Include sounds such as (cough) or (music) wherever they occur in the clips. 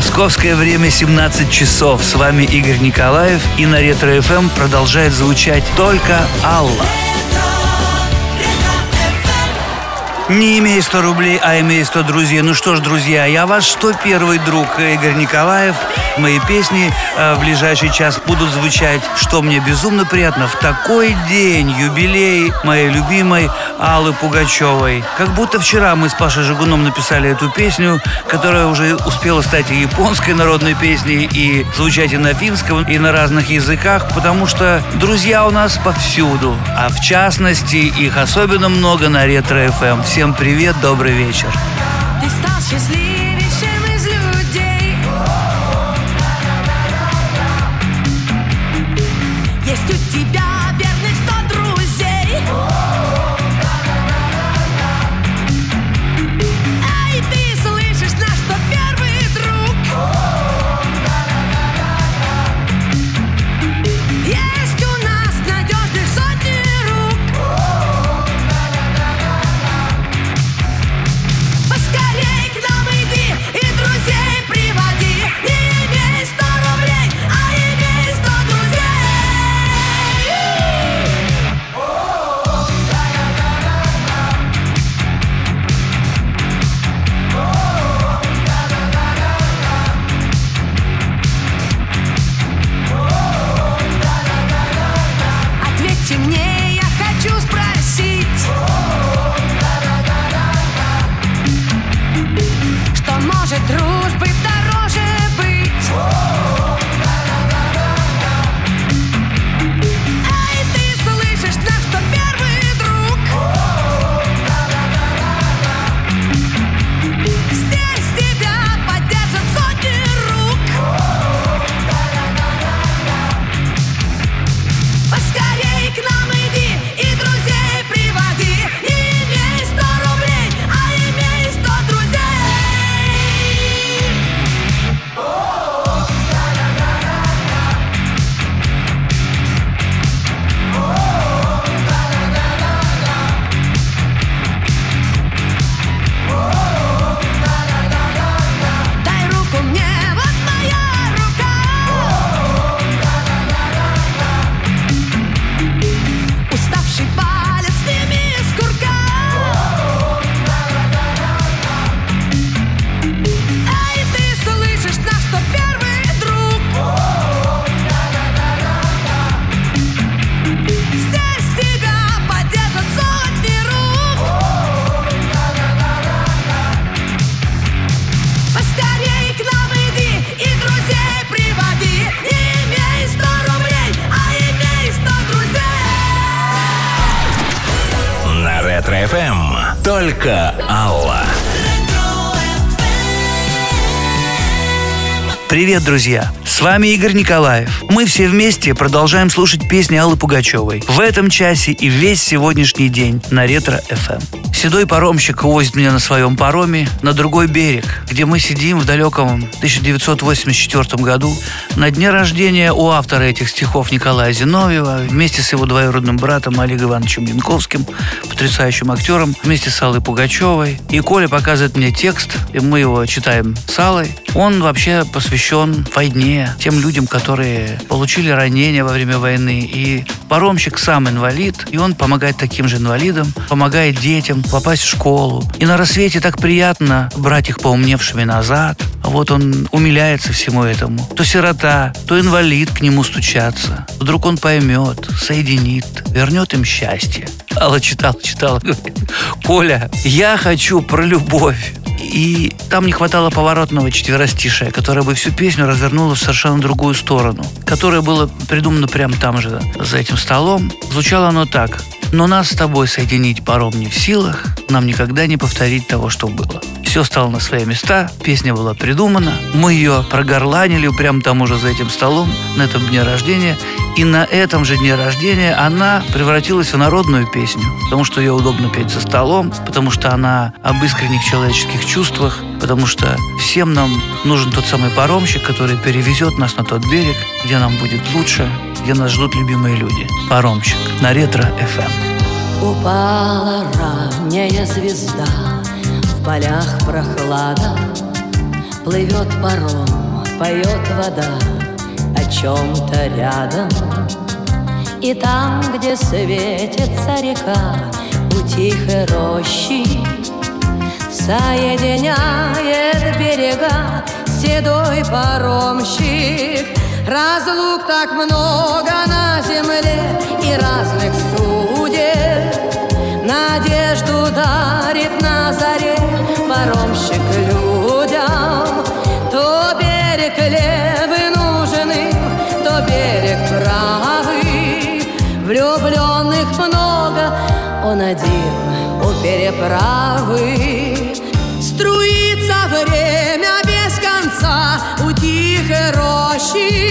Московское время 17 часов. С вами Игорь Николаев и на Ретро ФМ продолжает звучать только Алла. Не имея 100 рублей, а имея 100 друзей. Ну что ж, друзья, я ваш 101 друг Игорь Николаев. Мои песни э, в ближайший час будут звучать, что мне безумно приятно, в такой день, юбилей моей любимой Аллы Пугачевой. Как будто вчера мы с Пашей Жигуном написали эту песню, которая уже успела стать и японской народной песней, и звучать и на финском, и на разных языках, потому что друзья у нас повсюду, а в частности их особенно много на Ретро-ФМ. Все Всем привет, добрый вечер. Ты стал счастливейшим Привет, друзья! С вами Игорь Николаев. Мы все вместе продолжаем слушать песни Аллы Пугачевой. В этом часе и весь сегодняшний день на Ретро FM. Седой паромщик увозит меня на своем пароме на другой берег, где мы сидим в далеком 1984 году на дне рождения у автора этих стихов Николая Зиновьева вместе с его двоюродным братом Олегом Ивановичем Янковским, потрясающим актером, вместе с Аллой Пугачевой. И Коля показывает мне текст, и мы его читаем с Аллой. Он вообще посвящен войне, тем людям, которые получили ранения во время войны. И паромщик сам инвалид, и он помогает таким же инвалидам, помогает детям попасть в школу. И на рассвете так приятно брать их поумневшими назад. А вот он умиляется всему этому. То сирота, то инвалид к нему стучатся. Вдруг он поймет, соединит, вернет им счастье. Алла читала, читала, говорит, Коля, я хочу про любовь. И там не хватало поворотного четверостишия, которое бы всю песню развернуло в совершенно другую сторону, которое было придумано прямо там же, за этим столом. Звучало оно так. Но нас с тобой соединить паром не в силах, нам никогда не повторить того, что было. Все стало на свои места, песня была придумана, мы ее прогорланили прямо там уже за этим столом, на этом дне рождения, и на этом же дне рождения она превратилась в народную песню, потому что ее удобно петь за столом, потому что она об искренних человеческих чувствах, потому что всем нам нужен тот самый паромщик, который перевезет нас на тот берег, где нам будет лучше, где нас ждут любимые люди. Паромщик на ретро FM. Упала ранняя звезда Полях прохлада. Плывет паром, поет вода о чем-то рядом. И там, где светится река у тихой рощи Соединяет берега седой паромщик. Разлук так много на земле и разных судеб. Надежду дарит заре паромщик людям. То берег левый нужен им, то берег правый Влюбленных много, он один у переправы. Струится время без конца у тихой рощи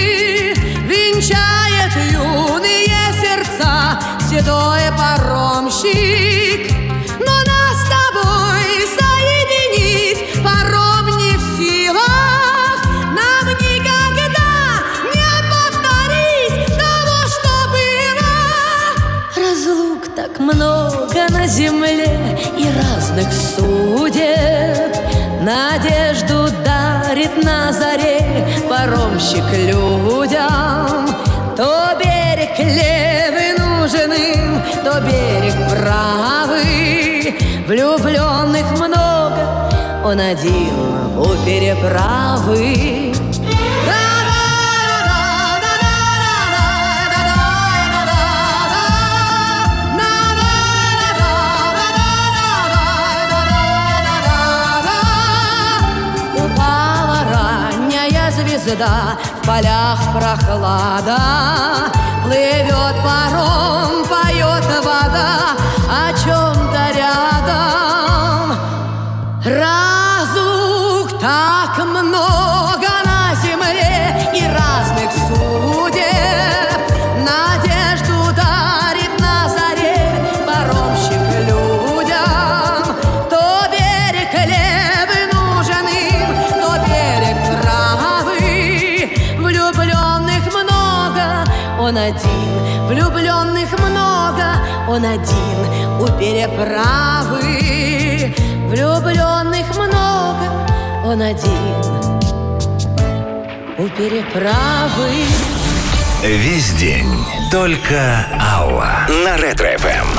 на земле и разных судеб. Надежду дарит на заре паромщик людям. То берег левый нужен им, то берег правый. Влюбленных много, он один у переправы звезда, в полях прохлада. Плывет паром, поет вода. О чем-то он один у переправы Влюбленных много, он один у переправы Весь день только Алла на Ретро-ФМ.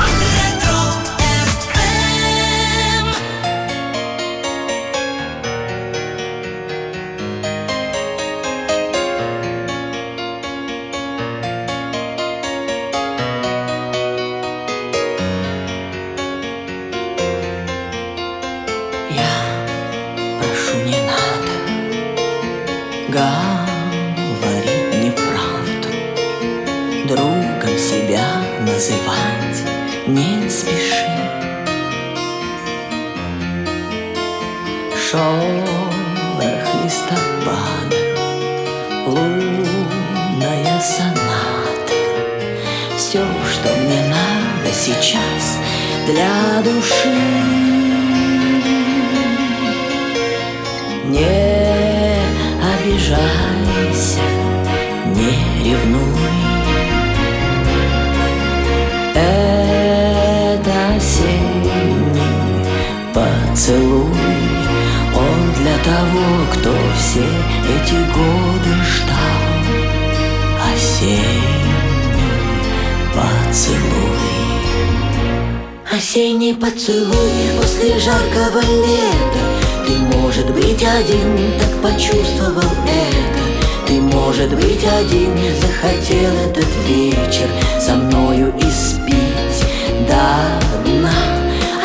Почувствовал это. Ты, может быть, один захотел этот вечер Со мною испить. До дна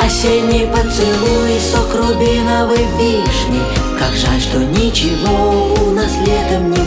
Осенний поцелуй, сок рубиновой вишни. Как жаль, что ничего у нас летом не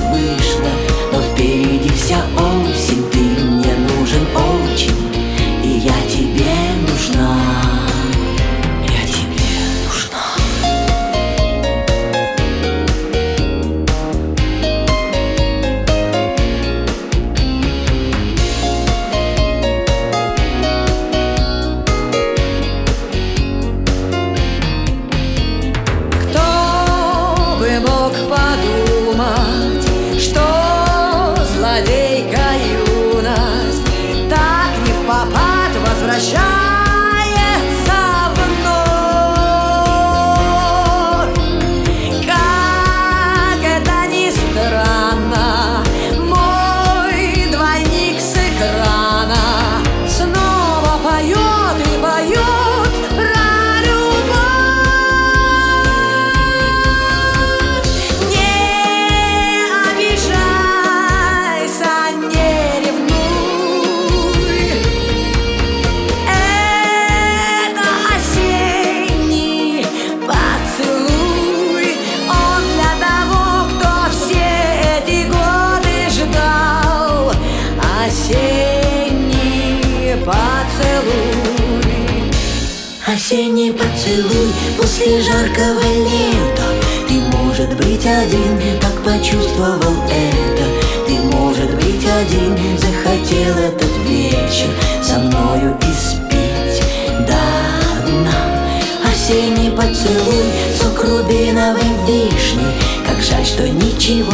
один так почувствовал это. Ты, может быть, один захотел этот вечер Со мною испить. До дна Осенний поцелуй, сок рубиновой вишни Как жаль, что ничего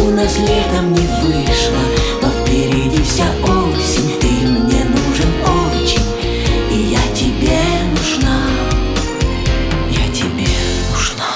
у нас летом не вышло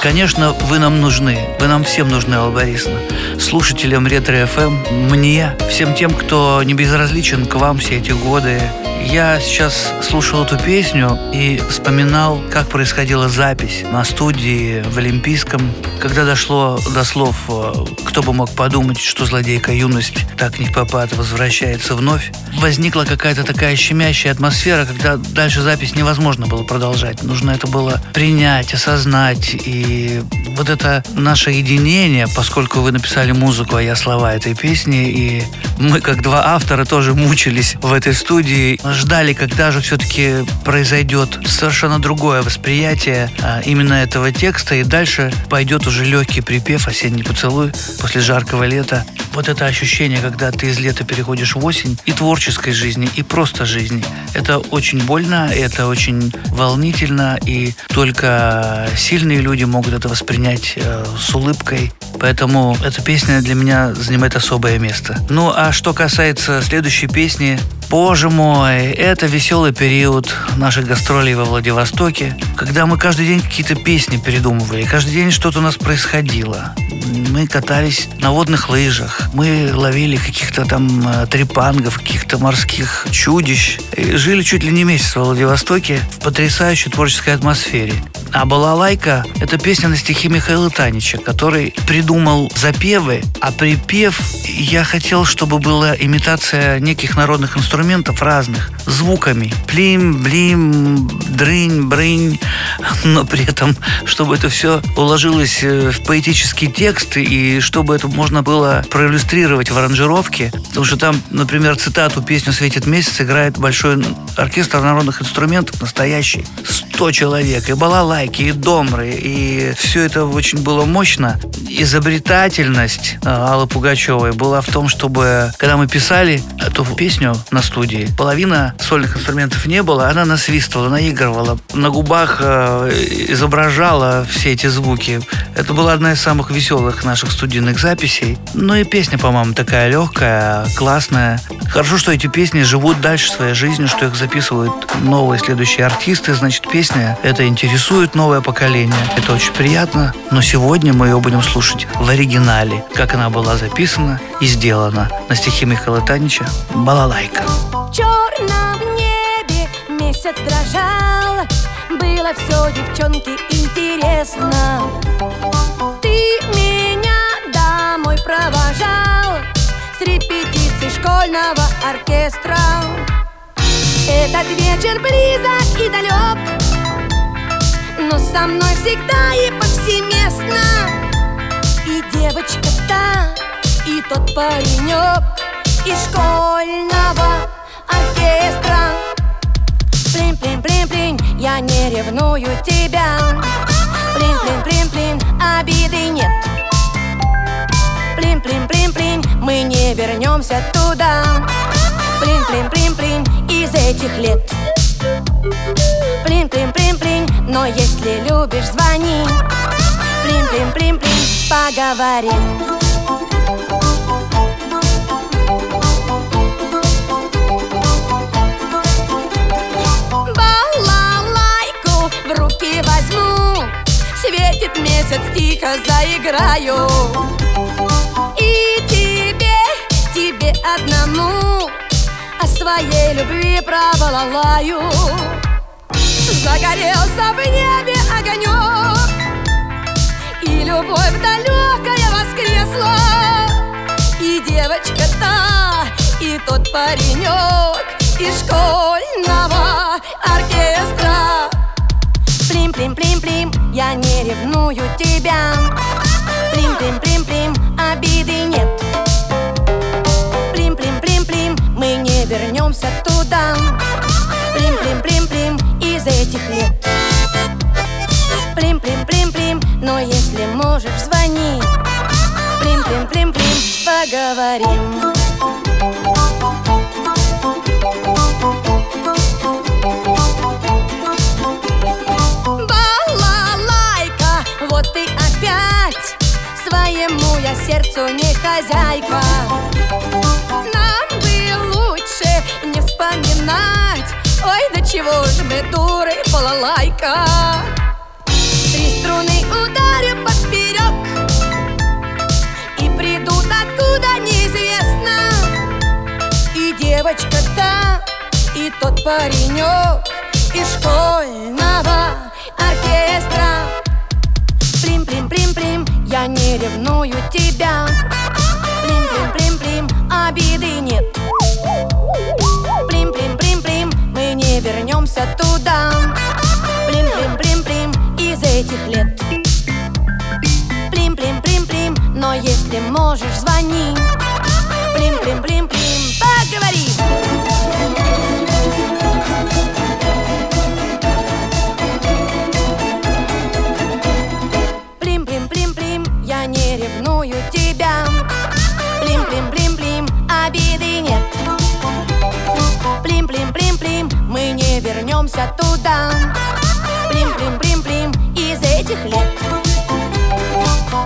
Конечно, вы нам нужны. Вы нам всем нужны, Алла Борисовна. Слушателям Ретро ФМ, мне, всем тем, кто не безразличен к вам все эти годы. Я сейчас слушал эту песню и вспоминал, как происходила запись на студии в Олимпийском, когда дошло до слов э, «Кто бы мог подумать, что злодейка юность так не попад возвращается вновь». Возникла какая-то такая щемящая атмосфера, когда дальше запись невозможно было продолжать. Нужно это было принять, осознать. И вот это наше единение, поскольку вы написали музыку, а я слова этой песни, и мы, как два автора, тоже мучились в этой студии, ждали, когда же все-таки произойдет совершенно другое восприятие а, именно этого текста, и дальше пойдет уже легкий припев «Осенний поцелуй» после жаркого лета. Вот это ощущение, когда ты из лета переходишь в осень и творческой жизни, и просто жизни. Это очень больно, это очень волнительно, и только сильные люди могут это воспринять э, с улыбкой. Поэтому эта песня для меня занимает особое место. Ну а что касается следующей песни, Боже мой, это веселый период наших гастролей во Владивостоке, когда мы каждый день какие-то песни передумывали, каждый день что-то у нас происходило. Мы катались на водных лыжах, мы ловили каких-то там э, трепангов, каких-то морских чудищ. И жили чуть ли не месяц во Владивостоке в потрясающей творческой атмосфере. А «Балалайка» — это песня на стихи Михаила Танича, который придумал запевы, а припев я хотел, чтобы была имитация неких народных инструментов разных, звуками. Плим, блим, дрынь, брынь, (laughs) но при этом, чтобы это все уложилось э, в поэтический текст и чтобы это можно было проиллюстрировать в аранжировке, потому что там, например, цитату «Песню светит месяц» играет большой оркестр народных инструментов, настоящий, 100 человек, и балалайки, и домры, и все это очень было мощно. Изобретательность э, Аллы Пугачевой была в том, чтобы, когда мы писали эту песню на студии, половина сольных инструментов не было, она насвистывала, наигрывала, на губах э, изображала все эти звуки. Это была одна из самых веселых наших студийных записей. Ну и песня, по-моему, такая легкая, классная. Хорошо, что эти песни живут дальше своей жизнью, что их записывают новые следующие артисты. Значит, песня это интересует новое поколение. Это очень приятно. Но сегодня мы ее будем слушать в оригинале, как она была записана и сделана на стихи Михаила Танича «Балалайка». В черном небе месяц дрожал Было все, девчонки, интересно. Ты меня домой провожал С репетицией школьного оркестра. Этот вечер близок и далек Но со мной всегда и повсеместно. И девочка та, и тот паренек Из школьного оркестра Плин-плин-плин-плин, я не ревную тебя. Плин-плин-плин-плин, обиды нет. Плин-плин-плин-плин, мы не вернемся туда. Плин-плин-плин-плин, из этих лет. Плин-плин-плин-плин, но если любишь, звони. Плин-плин-плин-плин, поговорим Светит месяц, тихо заиграю. И тебе, тебе одному О своей любви провалалаю Загорелся в небе огонек И любовь далекая воскресла. И девочка та, и тот паренек Из школьного оркестра Плим-плим-плим-плим, я не ревную тебя Плим-плим-плим-плим, обиды нет Плим-плим-плим-плим, мы не вернемся туда Плим-плим-плим-плим, из этих лет Плим-плим-плим-плим, но если можешь, звони Плим-плим-плим-плим, поговорим хозяйка. Нам бы лучше не вспоминать. Ой, да чего же мы дуры, балалайка. Три струны ударю поперек И придут откуда неизвестно. И девочка та, и тот паренек Из школьного оркестра. Плим-плим-плим-плим, я не ревную тебя туда Плим-плим-плим-плим, из этих лет. Плим-плим-плим-плим, но если можешь, звони вернемся туда Плим-плим-плим-плим, из этих лет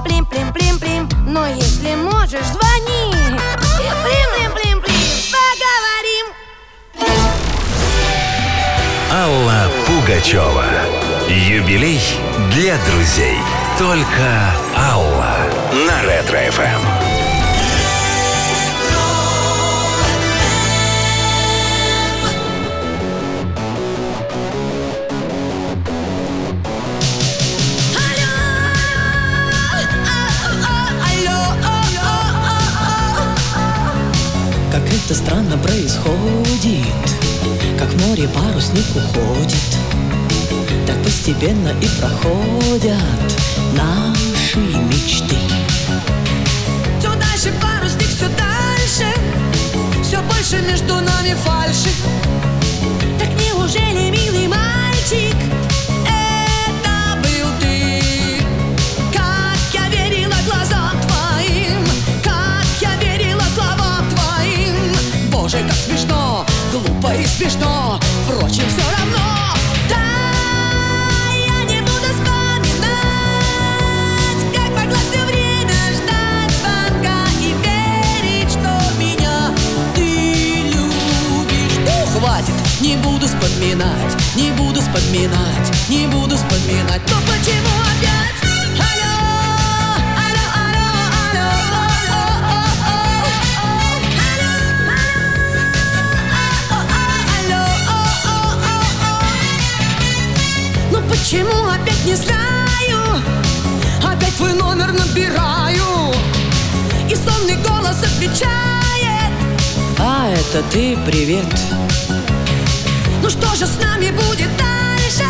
Плим-плим-плим-плим, но если можешь, звони Плим-плим-плим-плим, поговорим Алла Пугачева. Юбилей для друзей. Только Алла на Ретро-ФМ. Это странно происходит Как в море парусник уходит. Так постепенно и проходят Наши мечты. Все дальше парусник, все дальше Все больше между нами фальши. Так неужели, милый смешно Впрочем, все равно. Да, я не буду вспоминать Как могла все время ждать звонка И верить, что меня ты любишь. Хватит, не буду вспоминать Не буду вспоминать, не буду вспоминать. Но почему опять? Почему опять не знаю? Опять твой номер набираю. И сонный голос отвечает. А это ты, привет. Ну что же с нами будет дальше?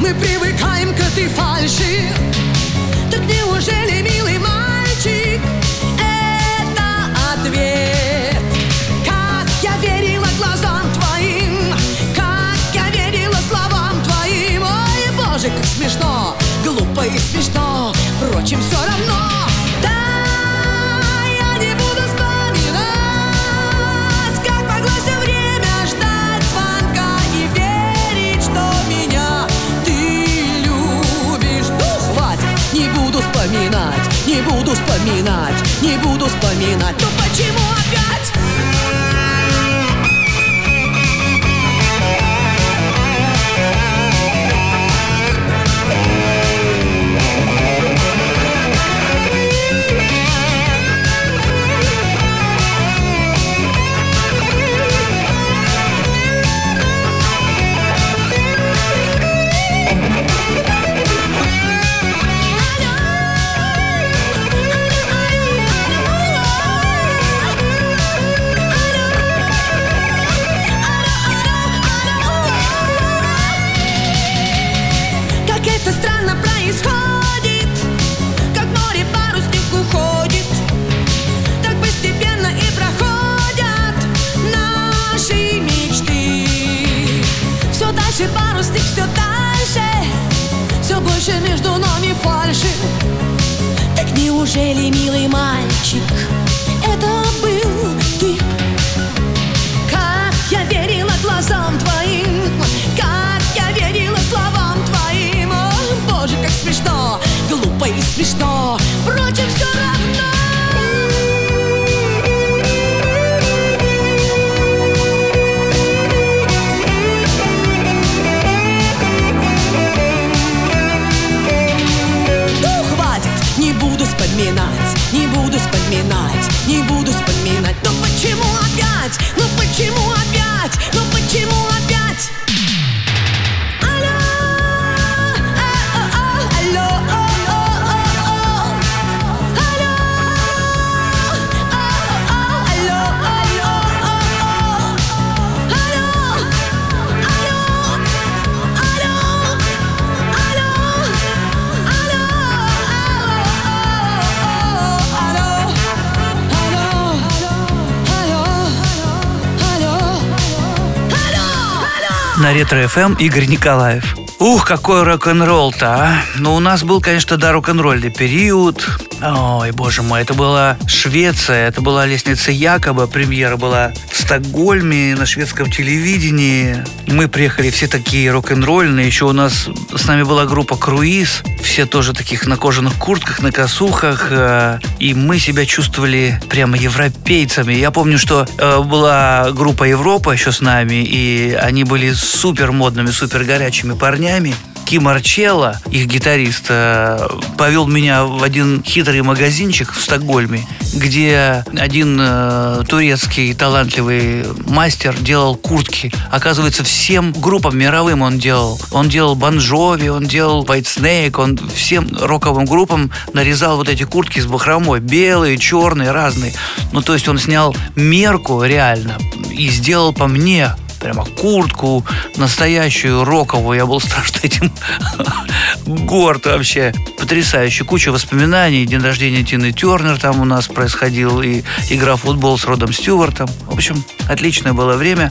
Мы привыкаем к этой фальши. Так неужели, милый мальчик, это ответ? же как смешно, глупо и смешно, впрочем, все равно. Да, я не буду вспоминать, как могло время ждать звонка и верить, что меня ты любишь. Ну, не буду вспоминать, не буду вспоминать, не буду вспоминать. На Ретро-ФМ Игорь Николаев. Ух, какой рок-н-ролл-то, а. Ну, у нас был, конечно, да, рок-н-ролльный период. Ой, боже мой, это была Швеция, это была лестница Якоба, премьера была в Стокгольме на шведском телевидении. Мы приехали все такие рок-н-ролльные, еще у нас с нами была группа «Круиз», все тоже таких на кожаных куртках, на косухах, э, и мы себя чувствовали прямо европейцами. Я помню, что э, была группа Европа еще с нами, и они были супер модными, супер горячими парнями. Ким Арчелло, их гитарист, э, повел меня в один хитрый магазинчик в Стокгольме, где один э, турецкий талантливый мастер делал куртки. Оказывается, всем группам мировым он делал. Он делал Бонжови, он делал White Snake, он всем роковым группам нарезал вот эти куртки с бахромой. Белые, черные, разные. Ну, то есть он снял мерку реально и сделал по мне прямо куртку настоящую роковую. Я был страшно этим (laughs) горд вообще. Потрясающе. Куча воспоминаний. День рождения Тины Тернер там у нас происходил. И игра в футбол с Родом Стюартом. В общем, отличное было время.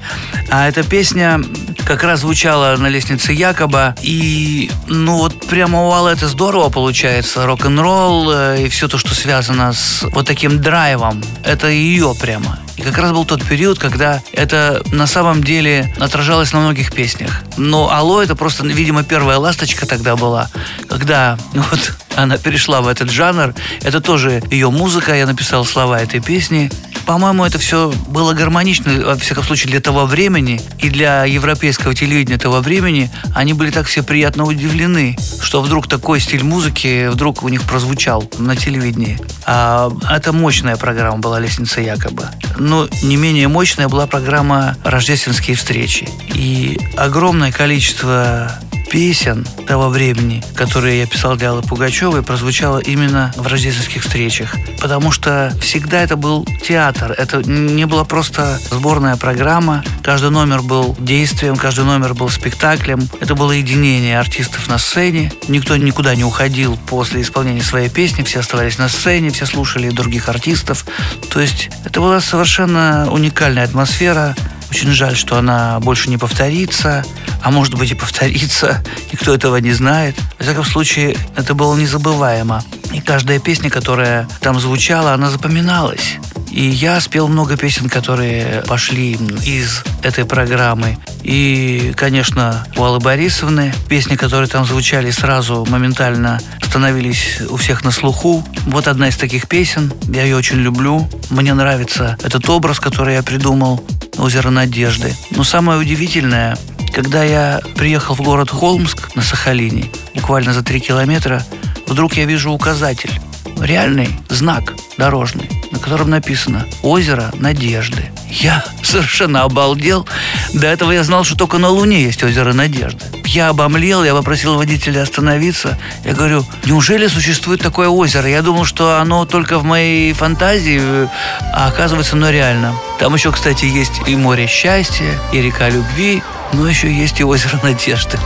А эта песня как раз звучала на лестнице Якоба. И, ну вот прямо вау, это здорово получается. Рок-н-ролл э, и все то, что связано с вот таким драйвом. Это ее прямо. И как раз был тот период, когда это на самом деле отражалось на многих песнях. Но Алло это просто, видимо, первая ласточка тогда была, когда ну вот она перешла в этот жанр. Это тоже ее музыка, я написал слова этой песни. По-моему, это все было гармонично, во всяком случае, для того времени и для европейского телевидения того времени. Они были так все приятно удивлены, что вдруг такой стиль музыки вдруг у них прозвучал на телевидении. А это мощная программа была «Лестница якобы». Но не менее мощная была программа «Рождественские встречи». И огромное количество песен того времени, которые я писал для Аллы Пугачевой, прозвучало именно в рождественских встречах. Потому что всегда это был театр. Это не была просто сборная программа. Каждый номер был действием, каждый номер был спектаклем. Это было единение артистов на сцене. Никто никуда не уходил после исполнения своей песни. Все оставались на сцене, все слушали других артистов. То есть это была совершенно уникальная атмосфера. Очень жаль, что она больше не повторится, а может быть и повторится, (laughs) никто этого не знает. В всяком случае, это было незабываемо. И каждая песня, которая там звучала, она запоминалась. И я спел много песен, которые пошли из этой программы. И, конечно, у Аллы Борисовны песни, которые там звучали сразу, моментально становились у всех на слуху. Вот одна из таких песен. Я ее очень люблю. Мне нравится этот образ, который я придумал. Озеро Надежды. Но самое удивительное, когда я приехал в город Холмск на Сахалине, буквально за три километра, вдруг я вижу указатель. Реальный знак дорожный, на котором написано «Озеро Надежды». Я (laughs) совершенно обалдел. До этого я знал, что только на Луне есть озеро Надежды. Я обомлел, я попросил водителя остановиться. Я говорю, неужели существует такое озеро? Я думал, что оно только в моей фантазии, а оказывается, оно реально. Там еще, кстати, есть и море счастья, и река любви, но еще есть и озеро (laughs) Надежды.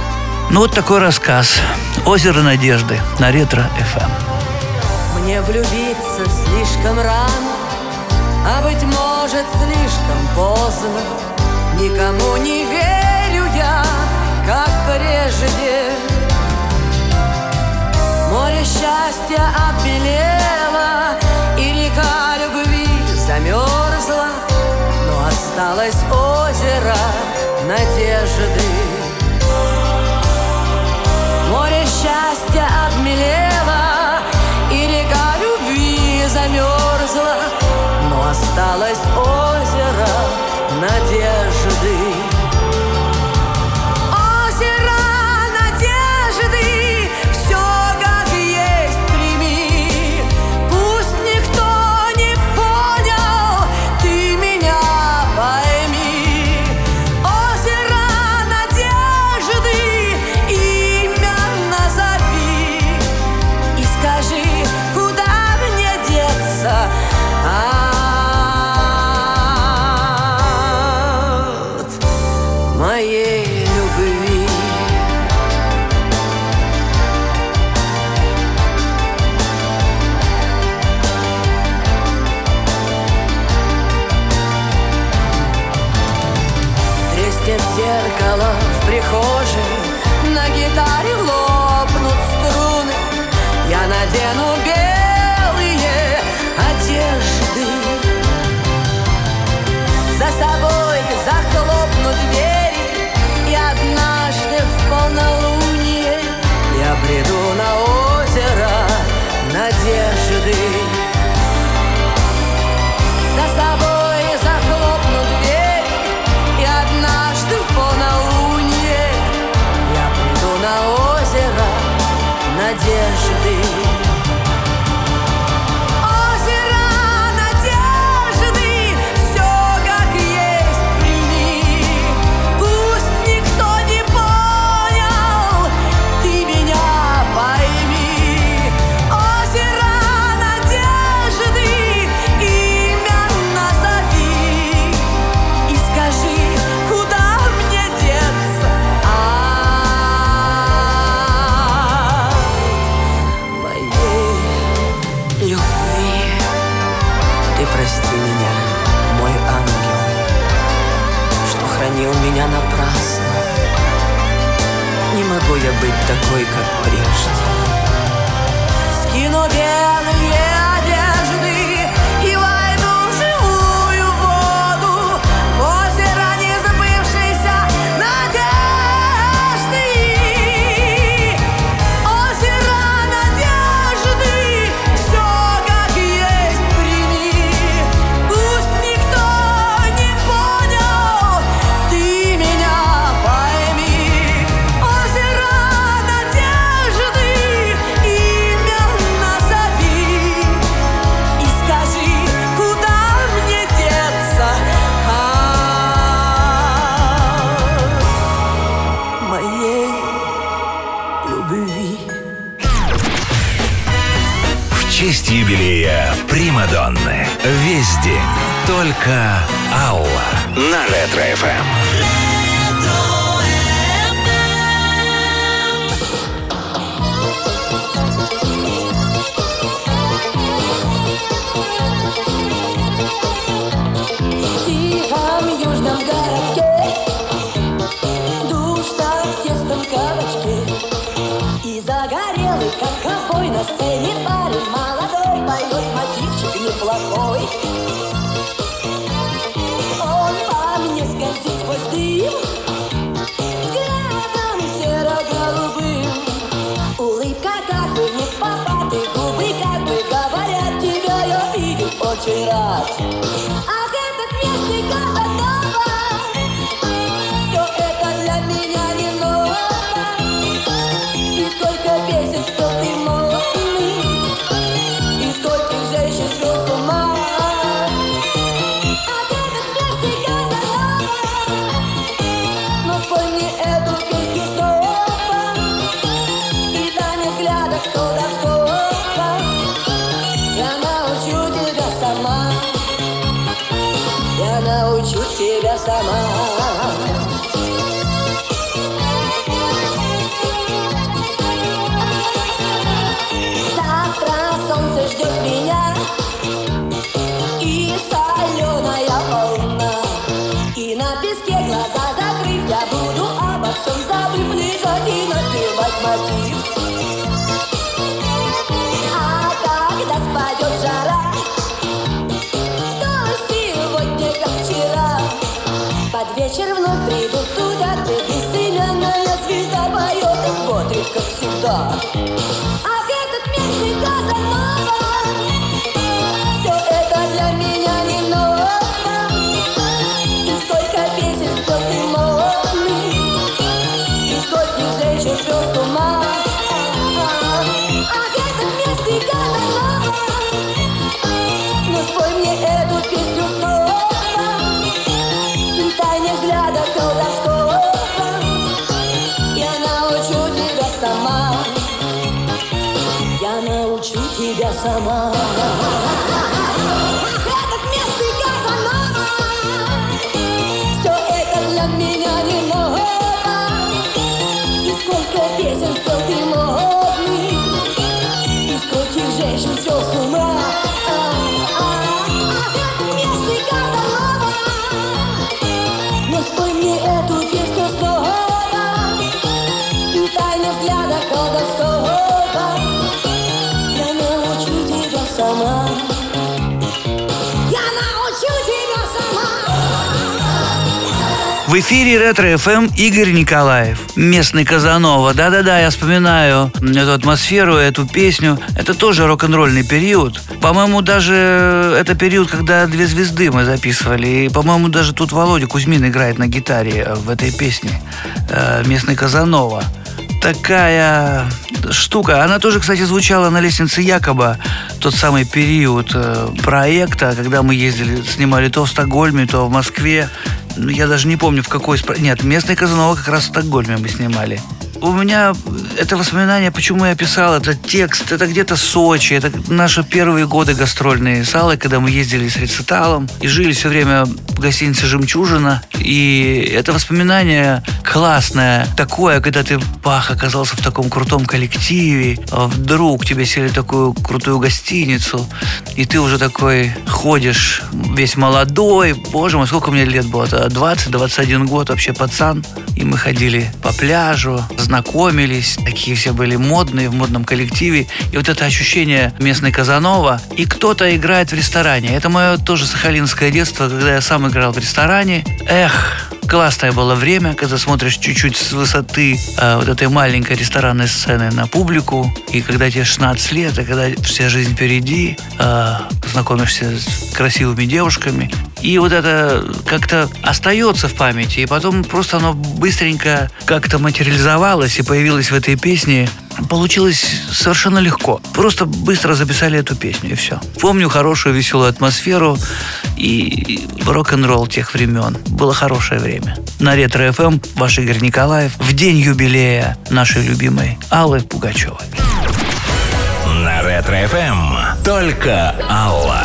Ну вот такой рассказ. Озеро Надежды на Ретро ФМ. Мне влюбиться слишком рано, а быть может слишком поздно. Никому не верю я, как прежде. Море счастья обмелело, и река любви замерзла, но осталось озеро надежды. girar. Hace the días. погоди напевать мотив. А когда спадет жара, то сегодня, как вчера, под вечер вновь придут туда, где бессиленная звезда поет и как всегда. А этот местный Казанова В эфире Ретро-ФМ Игорь Николаев. Местный Казанова. Да-да-да, я вспоминаю эту атмосферу, эту песню. Это тоже рок-н-ролльный период. По-моему, даже это период, когда «Две звезды» мы записывали. И, по-моему, даже тут Володя Кузьмин играет на гитаре в этой песне. Э, Местный Казанова такая штука. Она тоже, кстати, звучала на лестнице Якоба. Тот самый период э, проекта, когда мы ездили, снимали то в Стокгольме, то в Москве. Ну, Я даже не помню, в какой... Нет, местный Казанова как раз в Стокгольме мы снимали. У меня это воспоминание, почему я писал этот текст, это где-то Сочи, это наши первые годы гастрольные с Аллой, когда мы ездили с рециталом и жили все время в гостинице «Жемчужина». И это воспоминание классное, такое, когда ты, пах, оказался в таком крутом коллективе, а вдруг тебе сели такую крутую гостиницу, и ты уже такой ходишь, весь молодой, боже мой, сколько мне лет было, 20-21 год, вообще пацан. И мы ходили по пляжу, знакомились, такие все были модные в модном коллективе. И вот это ощущение местной Казанова. И кто-то играет в ресторане. Это мое тоже сахалинское детство, когда я сам играл в ресторане. Эх, классное было время, когда смотришь чуть-чуть с высоты э, вот этой маленькой ресторанной сцены на публику. И когда тебе 16 лет, и когда вся жизнь впереди, э, знакомишься с красивыми девушками. И вот это как-то остается в памяти. И потом просто оно быстренько как-то материализовалось и появилось в этой песне. Получилось совершенно легко. Просто быстро записали эту песню и все. Помню хорошую веселую атмосферу и рок-н-ролл тех времен. Было хорошее время. На Ретро ФМ ваш Игорь Николаев в день юбилея нашей любимой Аллы Пугачевой. На Ретро-ФМ только Алла.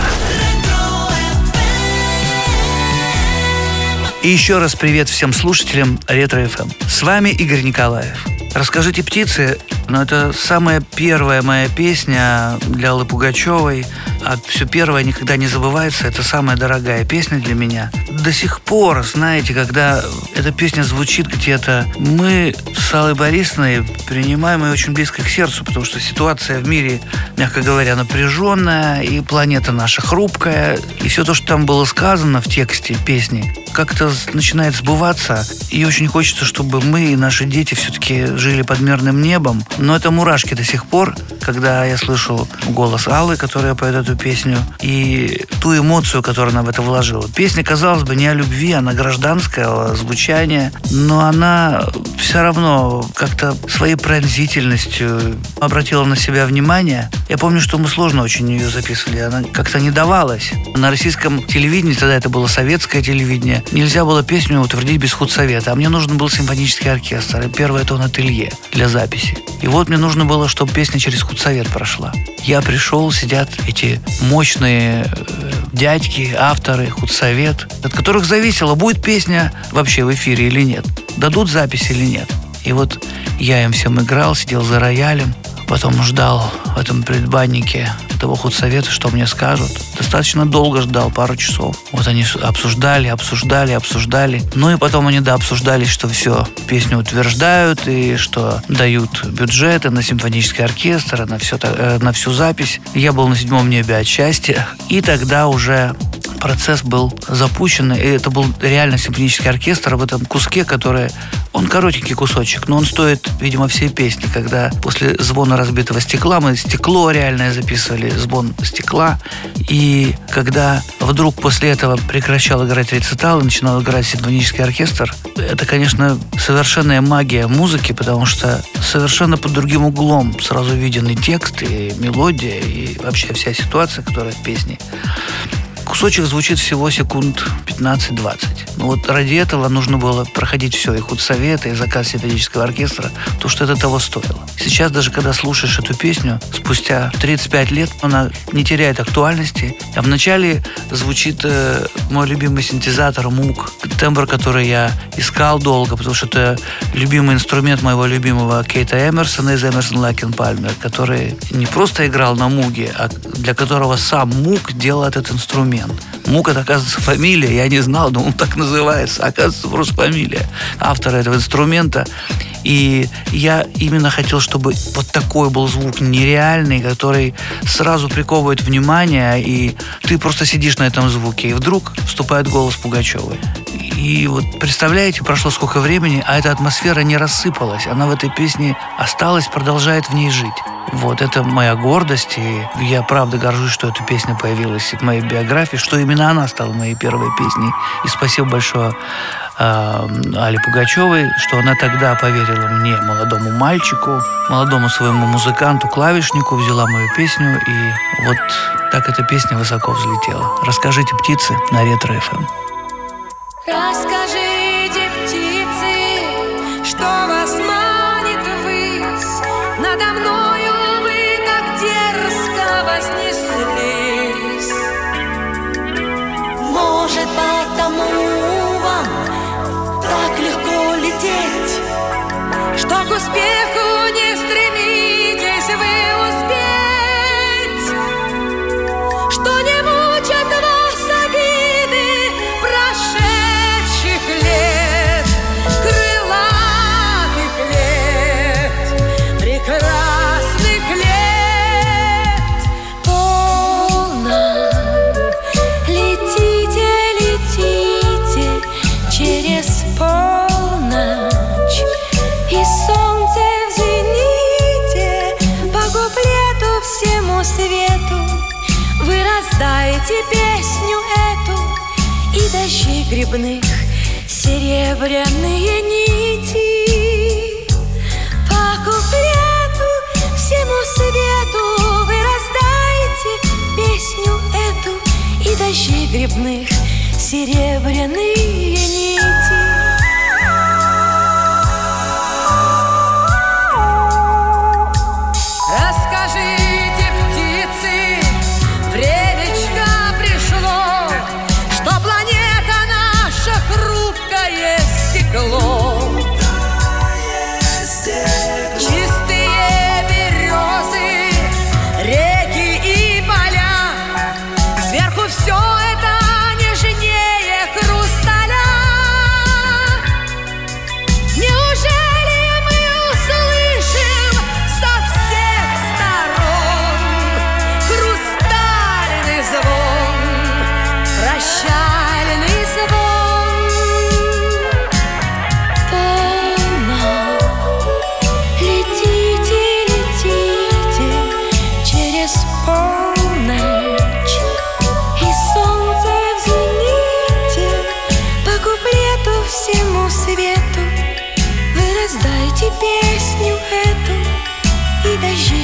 И еще раз привет всем слушателям Ретро ФМ. С вами Игорь Николаев. Расскажите птицы, но это самая первая моя песня для Аллы Пугачевой. А все первое никогда не забывается. Это самая дорогая песня для меня. До сих пор, знаете, когда эта песня звучит где-то, мы с Аллой Борисовной принимаем ее очень близко к сердцу, потому что ситуация в мире, мягко говоря, напряженная, и планета наша хрупкая, и все то, что там было сказано в тексте песни, как-то начинает сбываться, и очень хочется, чтобы мы и наши дети все-таки жили под мирным небом. Но это мурашки до сих пор, когда я слышу голос Аллы, которая поет эту песню, и ту эмоцию, которую она в это вложила. Песня, казалось бы, не о любви, она гражданская, звучание, но она все равно как-то своей пронзительностью обратила на себя внимание. Я помню, что мы сложно очень ее записывали, она как-то не давалась. На российском телевидении, тогда это было советское телевидение, нельзя было песню утвердить без худсовета, а мне нужен был симфонический оркестр и первое тон ателье для записи. И вот мне нужно было, чтобы песня через худсовет прошла. Я пришел, сидят эти мощные э, дядьки, авторы, худсовет, от которых зависело, будет песня вообще в эфире или нет, дадут запись или нет. И вот я им всем играл, сидел за роялем, потом ждал в этом предбаннике того худсовета, что мне скажут. Достаточно долго ждал, пару часов. Вот они обсуждали, обсуждали, обсуждали. Ну и потом они, да, обсуждали, что все, песню утверждают и что дают бюджеты на симфонический оркестр, на, все, э, на всю запись. Я был на седьмом небе от счастья. И тогда уже процесс был запущен, и это был реально симфонический оркестр в этом куске, который... Он коротенький кусочек, но он стоит, видимо, всей песни, когда после звона разбитого стекла мы стекло реальное записывали, звон стекла, и когда вдруг после этого прекращал играть рецитал и начинал играть симфонический оркестр, это, конечно, совершенная магия музыки, потому что совершенно под другим углом сразу виден и текст, и мелодия, и вообще вся ситуация, которая в песне. Кусочек звучит всего секунд 15-20. Ну вот ради этого нужно было проходить все, и худсовет, и заказ симфонического оркестра, то что это того стоило. Сейчас даже когда слушаешь эту песню, спустя 35 лет она не теряет актуальности. А вначале звучит э, мой любимый синтезатор МУК, тембр, который я искал долго, потому что это любимый инструмент моего любимого Кейта Эмерсона из Эмерсон Лакен Пальмер, который не просто играл на муге, а для которого сам мук делал этот инструмент. Мук это, оказывается, фамилия, я не знал, он так называется. Оказывается, просто фамилия автора этого инструмента. И я именно хотел, чтобы вот такой был звук нереальный, который сразу приковывает внимание, и ты просто сидишь на этом звуке, и вдруг вступает голос Пугачевой. И вот представляете, прошло сколько времени, а эта атмосфера не рассыпалась. Она в этой песне осталась, продолжает в ней жить. Вот это моя гордость, и я правда горжусь, что эта песня появилась в моей биографии, что именно она стала моей первой песней. И спасибо большое Алле Пугачевой, что она тогда поверила мне, молодому мальчику, молодому своему музыканту, клавишнику, взяла мою песню, и вот так эта песня высоко взлетела. Расскажите, птицы, на ретро-ФМ. Расскажите, Что к раздаете песню эту И дождей грибных серебряные нити. По куплету всему свету Вы раздаете песню эту И дождей грибных серебряные нити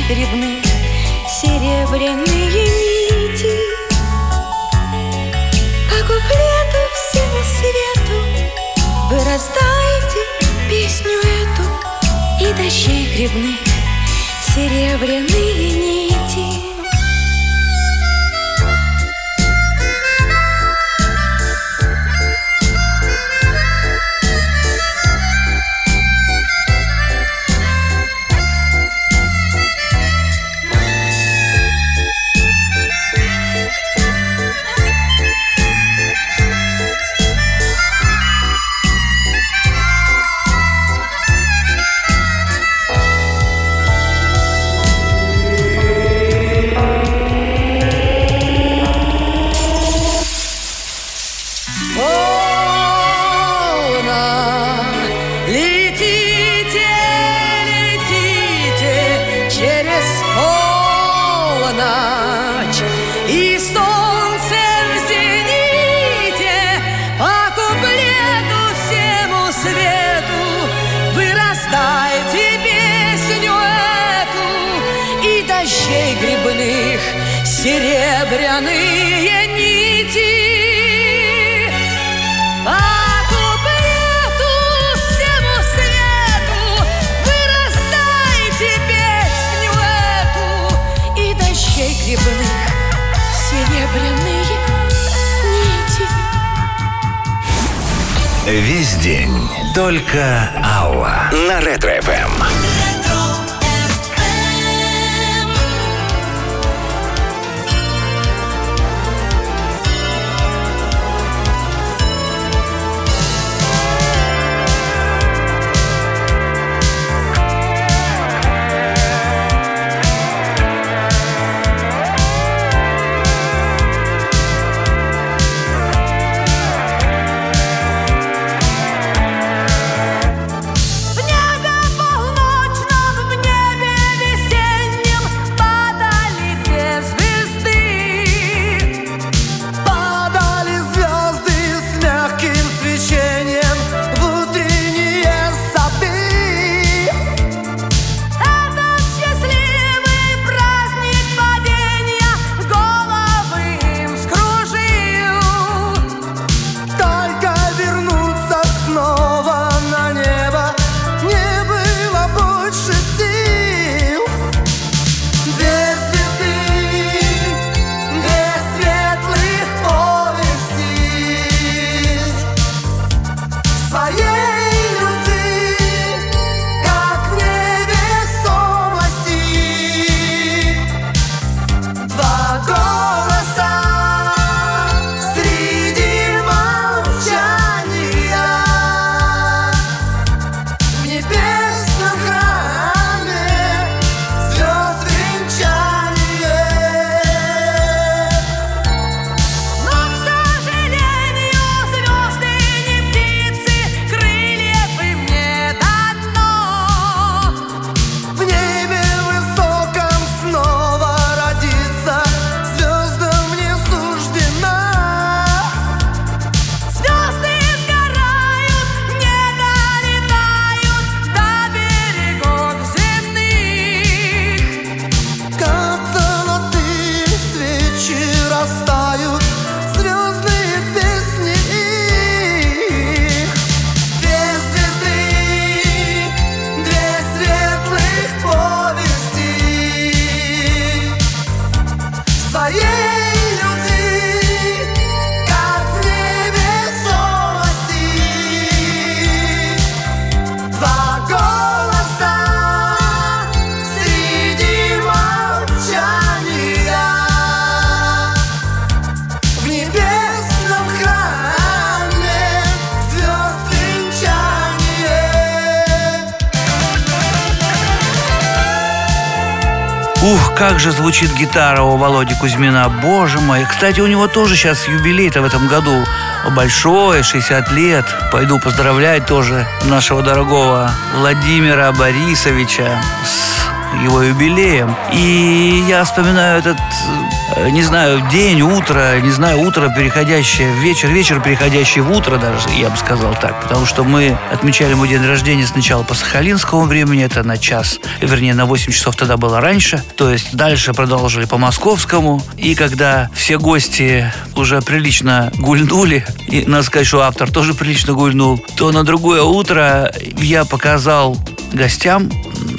грибных серебряные нити. По куплету всему свету Вы раздайте песню эту И дождей грибных серебряные нити только Алла на Ретро-ФМ. Звучит гитара у Володи Кузьмина, боже мой. Кстати, у него тоже сейчас юбилей-то в этом году большой, 60 лет. Пойду поздравлять тоже нашего дорогого Владимира Борисовича с его юбилеем. И я вспоминаю этот, не знаю, день, утро, не знаю, утро, переходящее вечер, вечер, переходящий в утро даже, я бы сказал так. Потому что мы отмечали мой день рождения сначала по сахалинскому времени, это на час, вернее, на 8 часов тогда было раньше. То есть дальше продолжили по московскому. И когда все гости уже прилично гульнули, и надо сказать, что автор тоже прилично гульнул, то на другое утро я показал гостям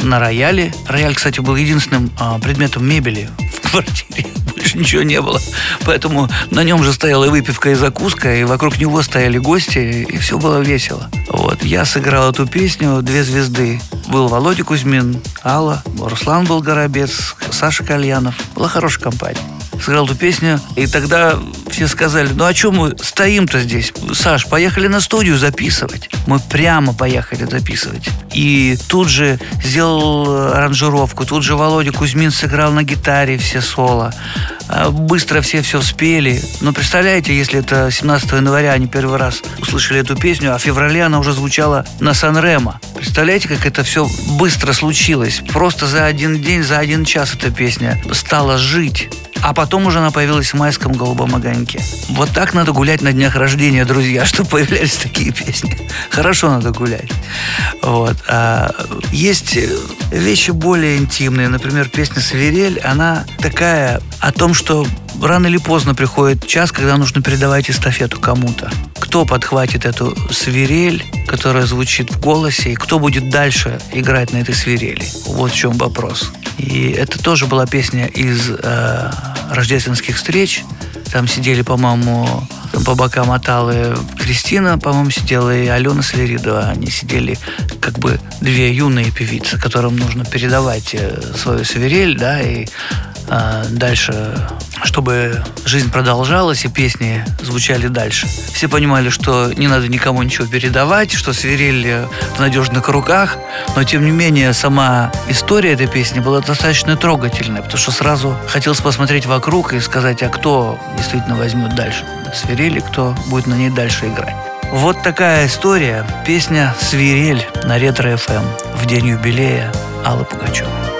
на рояле. Рояль, кстати, был единственным а, предметом мебели квартире. (laughs) Больше ничего не было. Поэтому на нем же стояла и выпивка, и закуска, и вокруг него стояли гости, и все было весело. Вот. Я сыграл эту песню «Две звезды». Был Володя Кузьмин, Алла, Руслан был Горобец, Саша Кальянов. Была хорошая компания сыграл эту песню, и тогда все сказали, ну а чем мы стоим-то здесь? Саш, поехали на студию записывать. Мы прямо поехали записывать. И тут же сделал аранжировку, тут же Володя Кузьмин сыграл на гитаре все соло. А, быстро все все спели. Но представляете, если это 17 января они первый раз услышали эту песню, а в феврале она уже звучала на Сан-Ремо. Представляете, как это все быстро случилось? Просто за один день, за один час эта песня стала жить. А потом уже она появилась в майском голубом огоньке. Вот так надо гулять на днях рождения, друзья, (laughs) чтобы появлялись такие песни. Хорошо надо гулять. Вот. А есть вещи более интимные. Например, песня «Свирель», она такая о том, что рано или поздно приходит час, когда нужно передавать эстафету кому-то. Кто подхватит эту свирель, которая звучит в голосе, и кто будет дальше играть на этой свирели? Вот в чем вопрос. И это тоже была песня из э, рождественских встреч. Там сидели, по-моему, по бокам Аталы Кристина, по-моему, сидела и Алена Сверидова. Они сидели как бы две юные певицы, которым нужно передавать э, свою свирель, да, и э, дальше чтобы жизнь продолжалась и песни звучали дальше. Все понимали, что не надо никому ничего передавать, что свирель в надежных руках, но тем не менее сама история этой песни была достаточно трогательная, потому что сразу хотелось посмотреть вокруг и сказать, а кто действительно возьмет дальше свирель и кто будет на ней дальше играть. Вот такая история. Песня «Свирель» на Ретро-ФМ в день юбилея Аллы Пугачевой.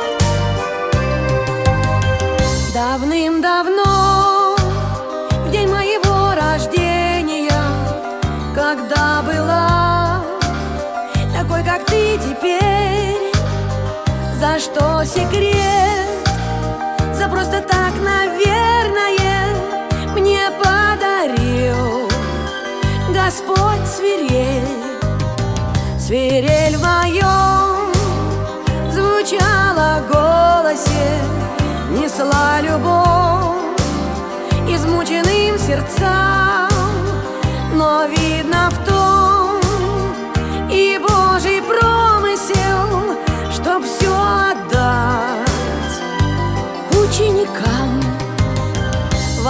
Секрет, за просто так, наверное, мне подарил Господь свирель, свирель в моем звучала голосе несла любовь измученным сердцам, но видно в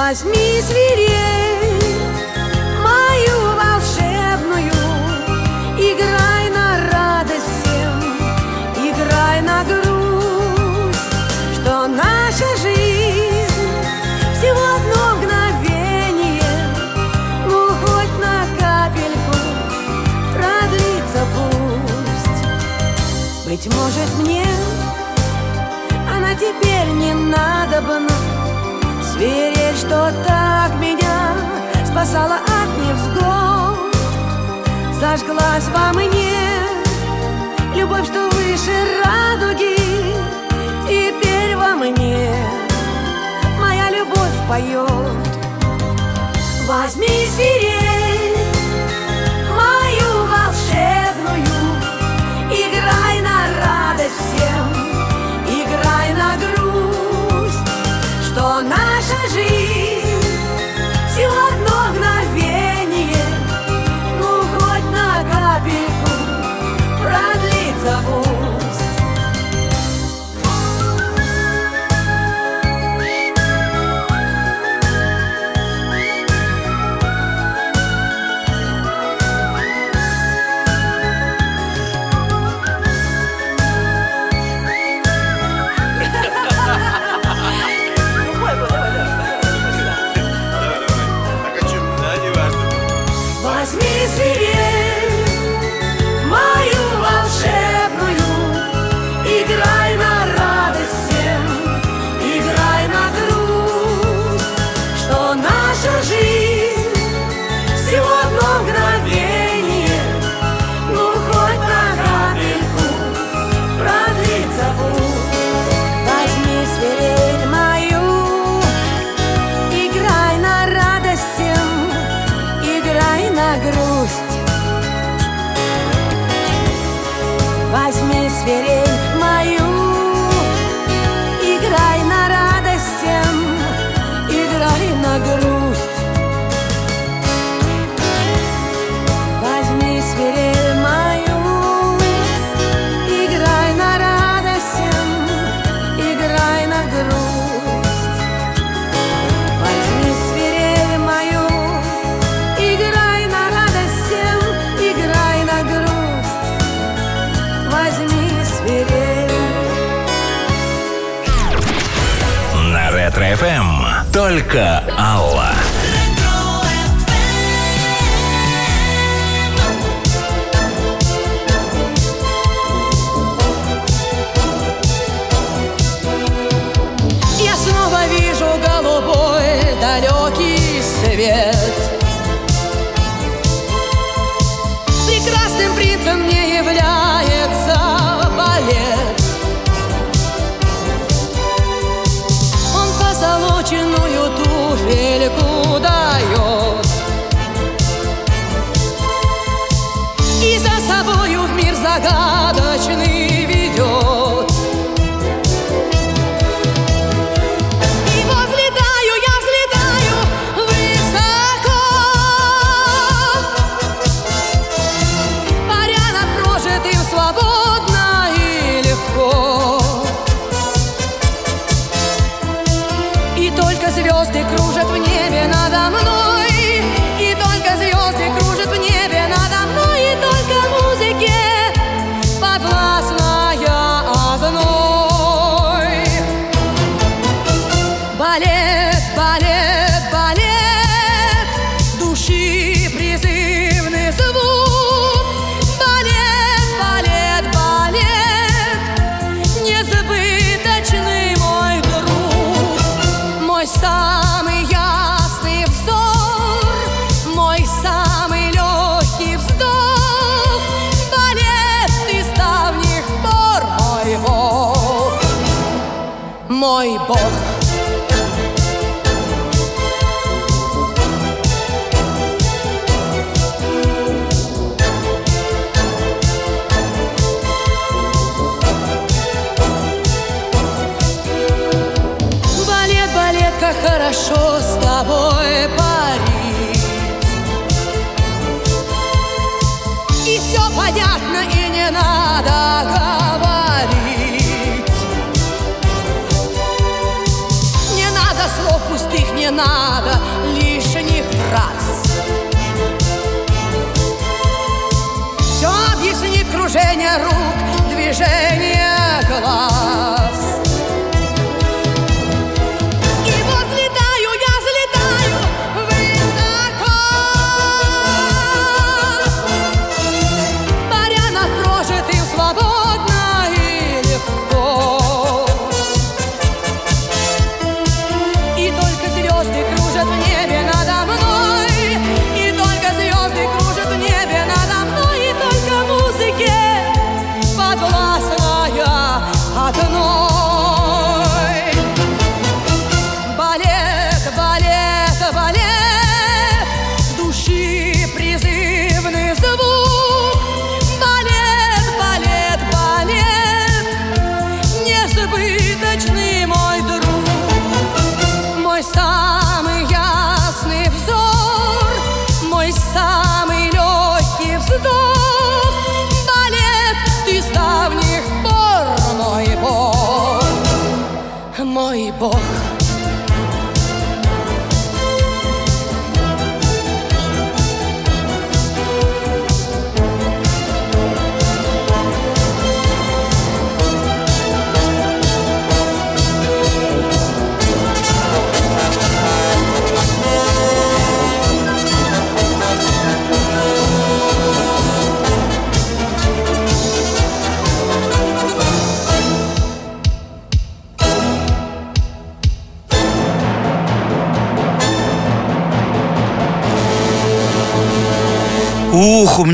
Возьми свирель мою волшебную, играй на радость всем, играй на грусть, что наша жизнь всего одно мгновение, ну хоть на капельку продлится пусть. Быть может мне она теперь не надобна, Свирель, что так меня спасала от невзгод. Зажглась во мне любовь, что выше радуги. Теперь во мне моя любовь поет. Возьми свирель Только Алла.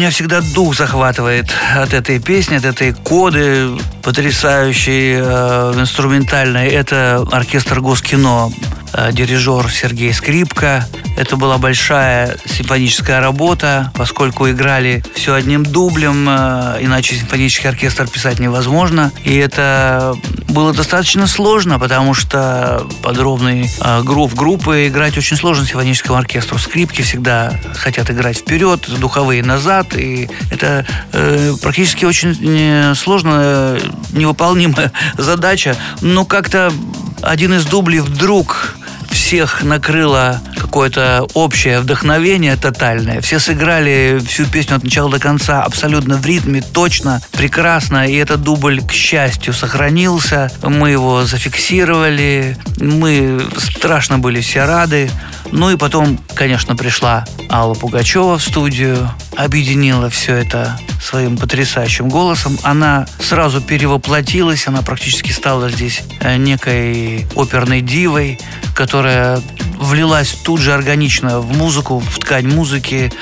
меня всегда дух захватывает от этой песни, от этой коды потрясающей э, инструментальной. Это оркестр Госкино, э, дирижер Сергей Скрипка. Это была большая симфоническая работа, поскольку играли все одним дублем, э, иначе симфонический оркестр писать невозможно. И это было достаточно сложно, потому что подробный э, грув группы играть очень сложно симфоническому оркестру. Скрипки всегда хотят играть вперед, духовые назад, и это э, практически очень э, сложная, невыполнимая (laughs) задача. Но как-то один из дублей вдруг всех накрыло какое-то общее вдохновение тотальное. Все сыграли всю песню от начала до конца абсолютно в ритме, точно, прекрасно. И этот дубль, к счастью, сохранился. Мы его зафиксировали. Мы страшно были все рады. Ну и потом, конечно, пришла Алла Пугачева в студию, объединила все это своим потрясающим голосом. Она сразу перевоплотилась, она практически стала здесь э, некой оперной дивой, которая влилась тут же органично в музыку, в ткань музыки,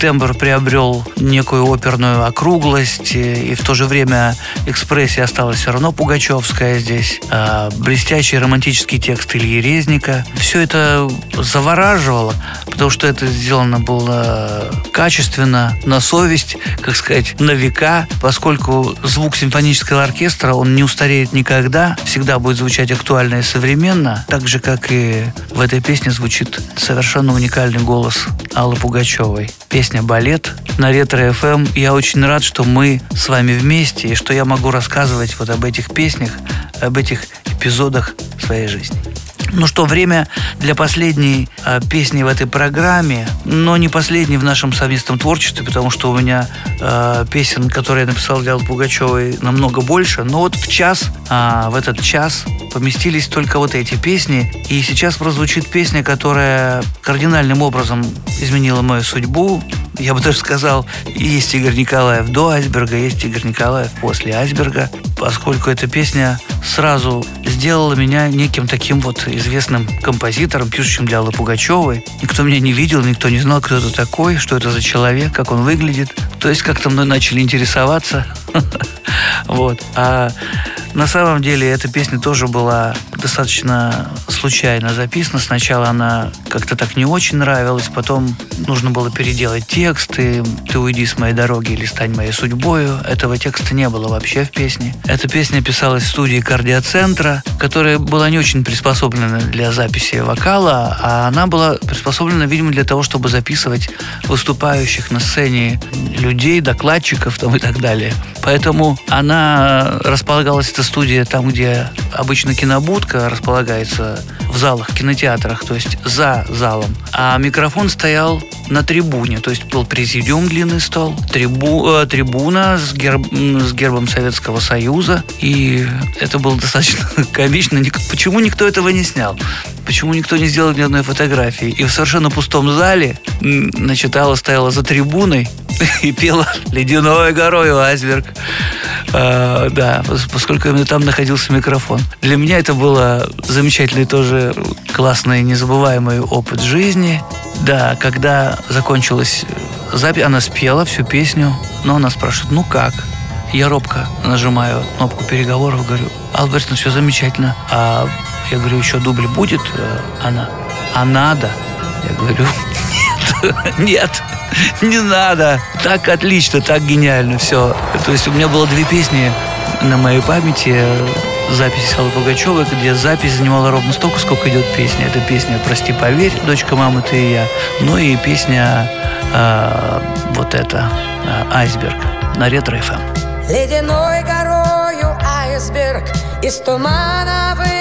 тембр приобрел некую оперную округлость, и в то же время экспрессия осталась все равно пугачевская здесь. А блестящий романтический текст Ильи Резника. Все это завораживало, потому что это сделано было качественно, на совесть, как сказать, на века, поскольку звук симфонического оркестра, он не устареет никогда, всегда будет звучать актуально и современно, так же, как и в этой песне звучит совершенно уникальный голос Аллы Пугачевой. Песня «Балет» на Ретро ФМ. Я очень рад, что мы с вами вместе и что я могу рассказывать вот об этих песнях, об этих эпизодах своей жизни. Ну что, время для последней э, песни в этой программе, но не последней в нашем совместном творчестве, потому что у меня э, песен, которые я написал для Аллы Пугачевой, намного больше. Но вот в час, э, в этот час поместились только вот эти песни. И сейчас прозвучит песня, которая кардинальным образом изменила мою судьбу. Я бы (laughs) даже сказал, есть Игорь Николаев до айсберга, есть Игорь Николаев после айсберга, поскольку эта песня сразу сделала меня неким таким вот известным композитором, пишущим для Аллы Пугачевой. Никто меня не видел, никто не знал, кто это такой, что это за человек, как он выглядит. То есть как-то мной начали интересоваться. (laughs) Вот. А на самом деле эта песня тоже была достаточно случайно записана. Сначала она как-то так не очень нравилась, потом нужно было переделать текст, и «Ты уйди с моей дороги» или «Стань моей судьбою». Этого текста не было вообще в песне. Эта песня писалась в студии кардиоцентра, которая была не очень приспособлена для записи вокала, а она была приспособлена, видимо, для того, чтобы записывать выступающих на сцене людей, докладчиков там, и так далее. Поэтому она располагалась, эта студия, там, где обычно кинобудка располагается в залах, кинотеатрах, то есть за залом. А микрофон стоял на трибуне, то есть был президиум длинный стол, трибу, э, трибуна с, герб, с гербом Советского Союза, и это было достаточно (laughs) комично. Почему никто этого не снял? Почему никто не сделал ни одной фотографии? И в совершенно пустом зале, значит, Алла стояла за трибуной (laughs) и пела «Ледяной горой айсберг». А, да, пос- поскольку именно там находился микрофон. Для меня это было замечательный тоже классный, незабываемый опыт жизни. Да, когда закончилась э, запись, она спела всю песню, но она спрашивает, ну как? Я робко нажимаю кнопку переговоров, говорю, Алберт, ну все замечательно. А я говорю, еще дубль будет? Э, Она, а надо? Я говорю, нет, (laughs) нет, не надо. Так отлично, так гениально, все. То есть у меня было две песни на моей памяти. Запись Аллы Пугачевой, где запись занимала ровно столько, сколько идет песня. Это песня «Прости, поверь», «Дочка, мама, ты и я». Ну и песня э, вот эта э, «Айсберг» на Ретро Эм. ФМ. Ледяной горою айсберг из тумана вырастает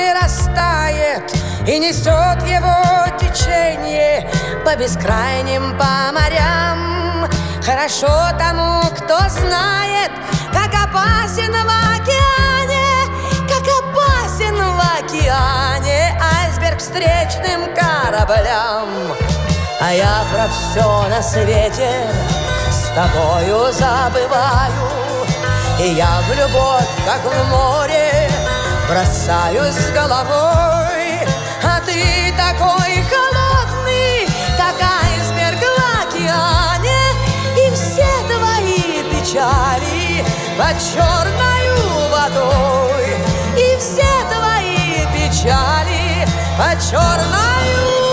И несет его течение по бескрайним по морям Хорошо тому, кто знает, как опасен в океане Как опасен в океане айсберг встречным кораблям. А я про все на свете с тобою забываю И я в любовь, как в море, бросаюсь головой такой холодный, как айсберг в океане И все твои печали под черною водой И все твои печали под черною водой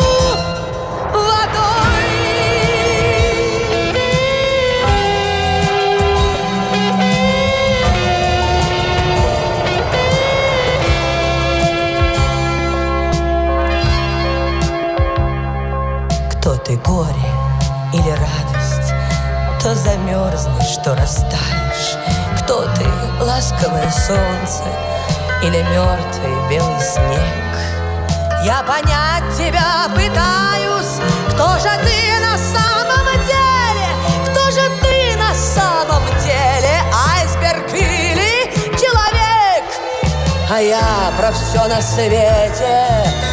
замерзнешь, что растаешь Кто ты, ласковое солнце Или мертвый белый снег Я понять тебя пытаюсь Кто же ты на самом деле? Кто же ты на самом деле? Айсберг или человек? А я про все на свете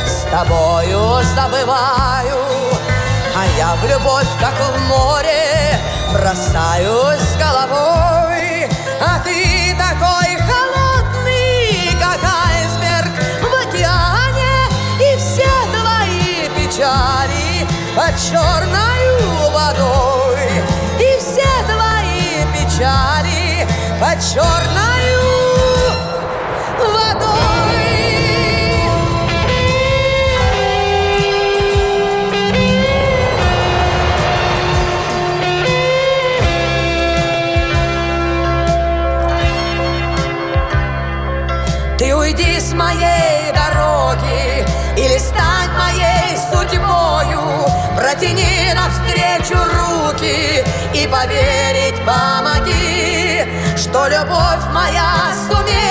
С тобою забываю А я в любовь, как в море Бросаюсь головой А ты такой холодный, как айсберг в океане И все твои печали под черною водой. И все твои печали под черною водой уйди с моей дороги Или стань моей судьбою. Протяни навстречу руки И поверить помоги Что любовь моя сумеет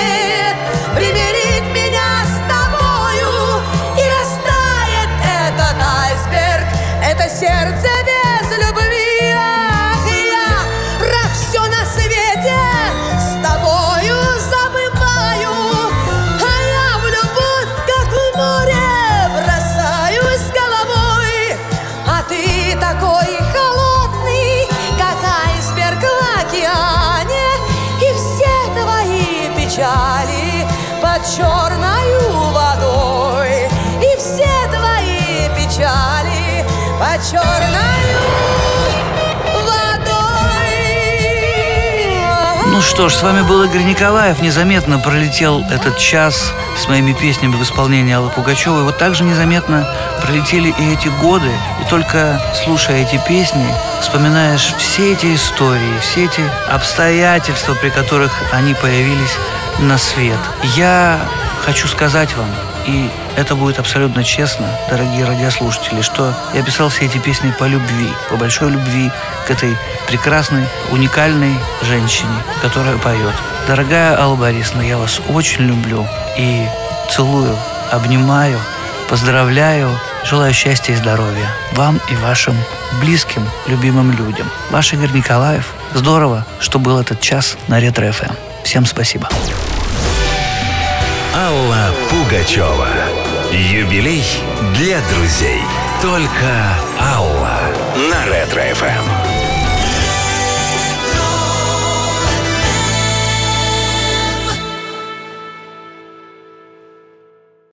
что ж, с вами был Игорь Николаев. Незаметно пролетел этот час с моими песнями в исполнении Аллы Пугачевой. Вот так же незаметно пролетели и эти годы. И только слушая эти песни, вспоминаешь все эти истории, все эти обстоятельства, при которых они появились на свет. Я хочу сказать вам, и это будет абсолютно честно, дорогие радиослушатели, что я писал все эти песни по любви, по большой любви к этой прекрасной, уникальной женщине, которая поет. Дорогая Алла Борисовна, я вас очень люблю и целую, обнимаю, поздравляю, желаю счастья и здоровья вам и вашим близким, любимым людям. Ваш Игорь Николаев. Здорово, что был этот час на Ретро-ФМ. Всем спасибо. Алла Пугачева. Юбилей для друзей. Только Алла на Ретро ФМ.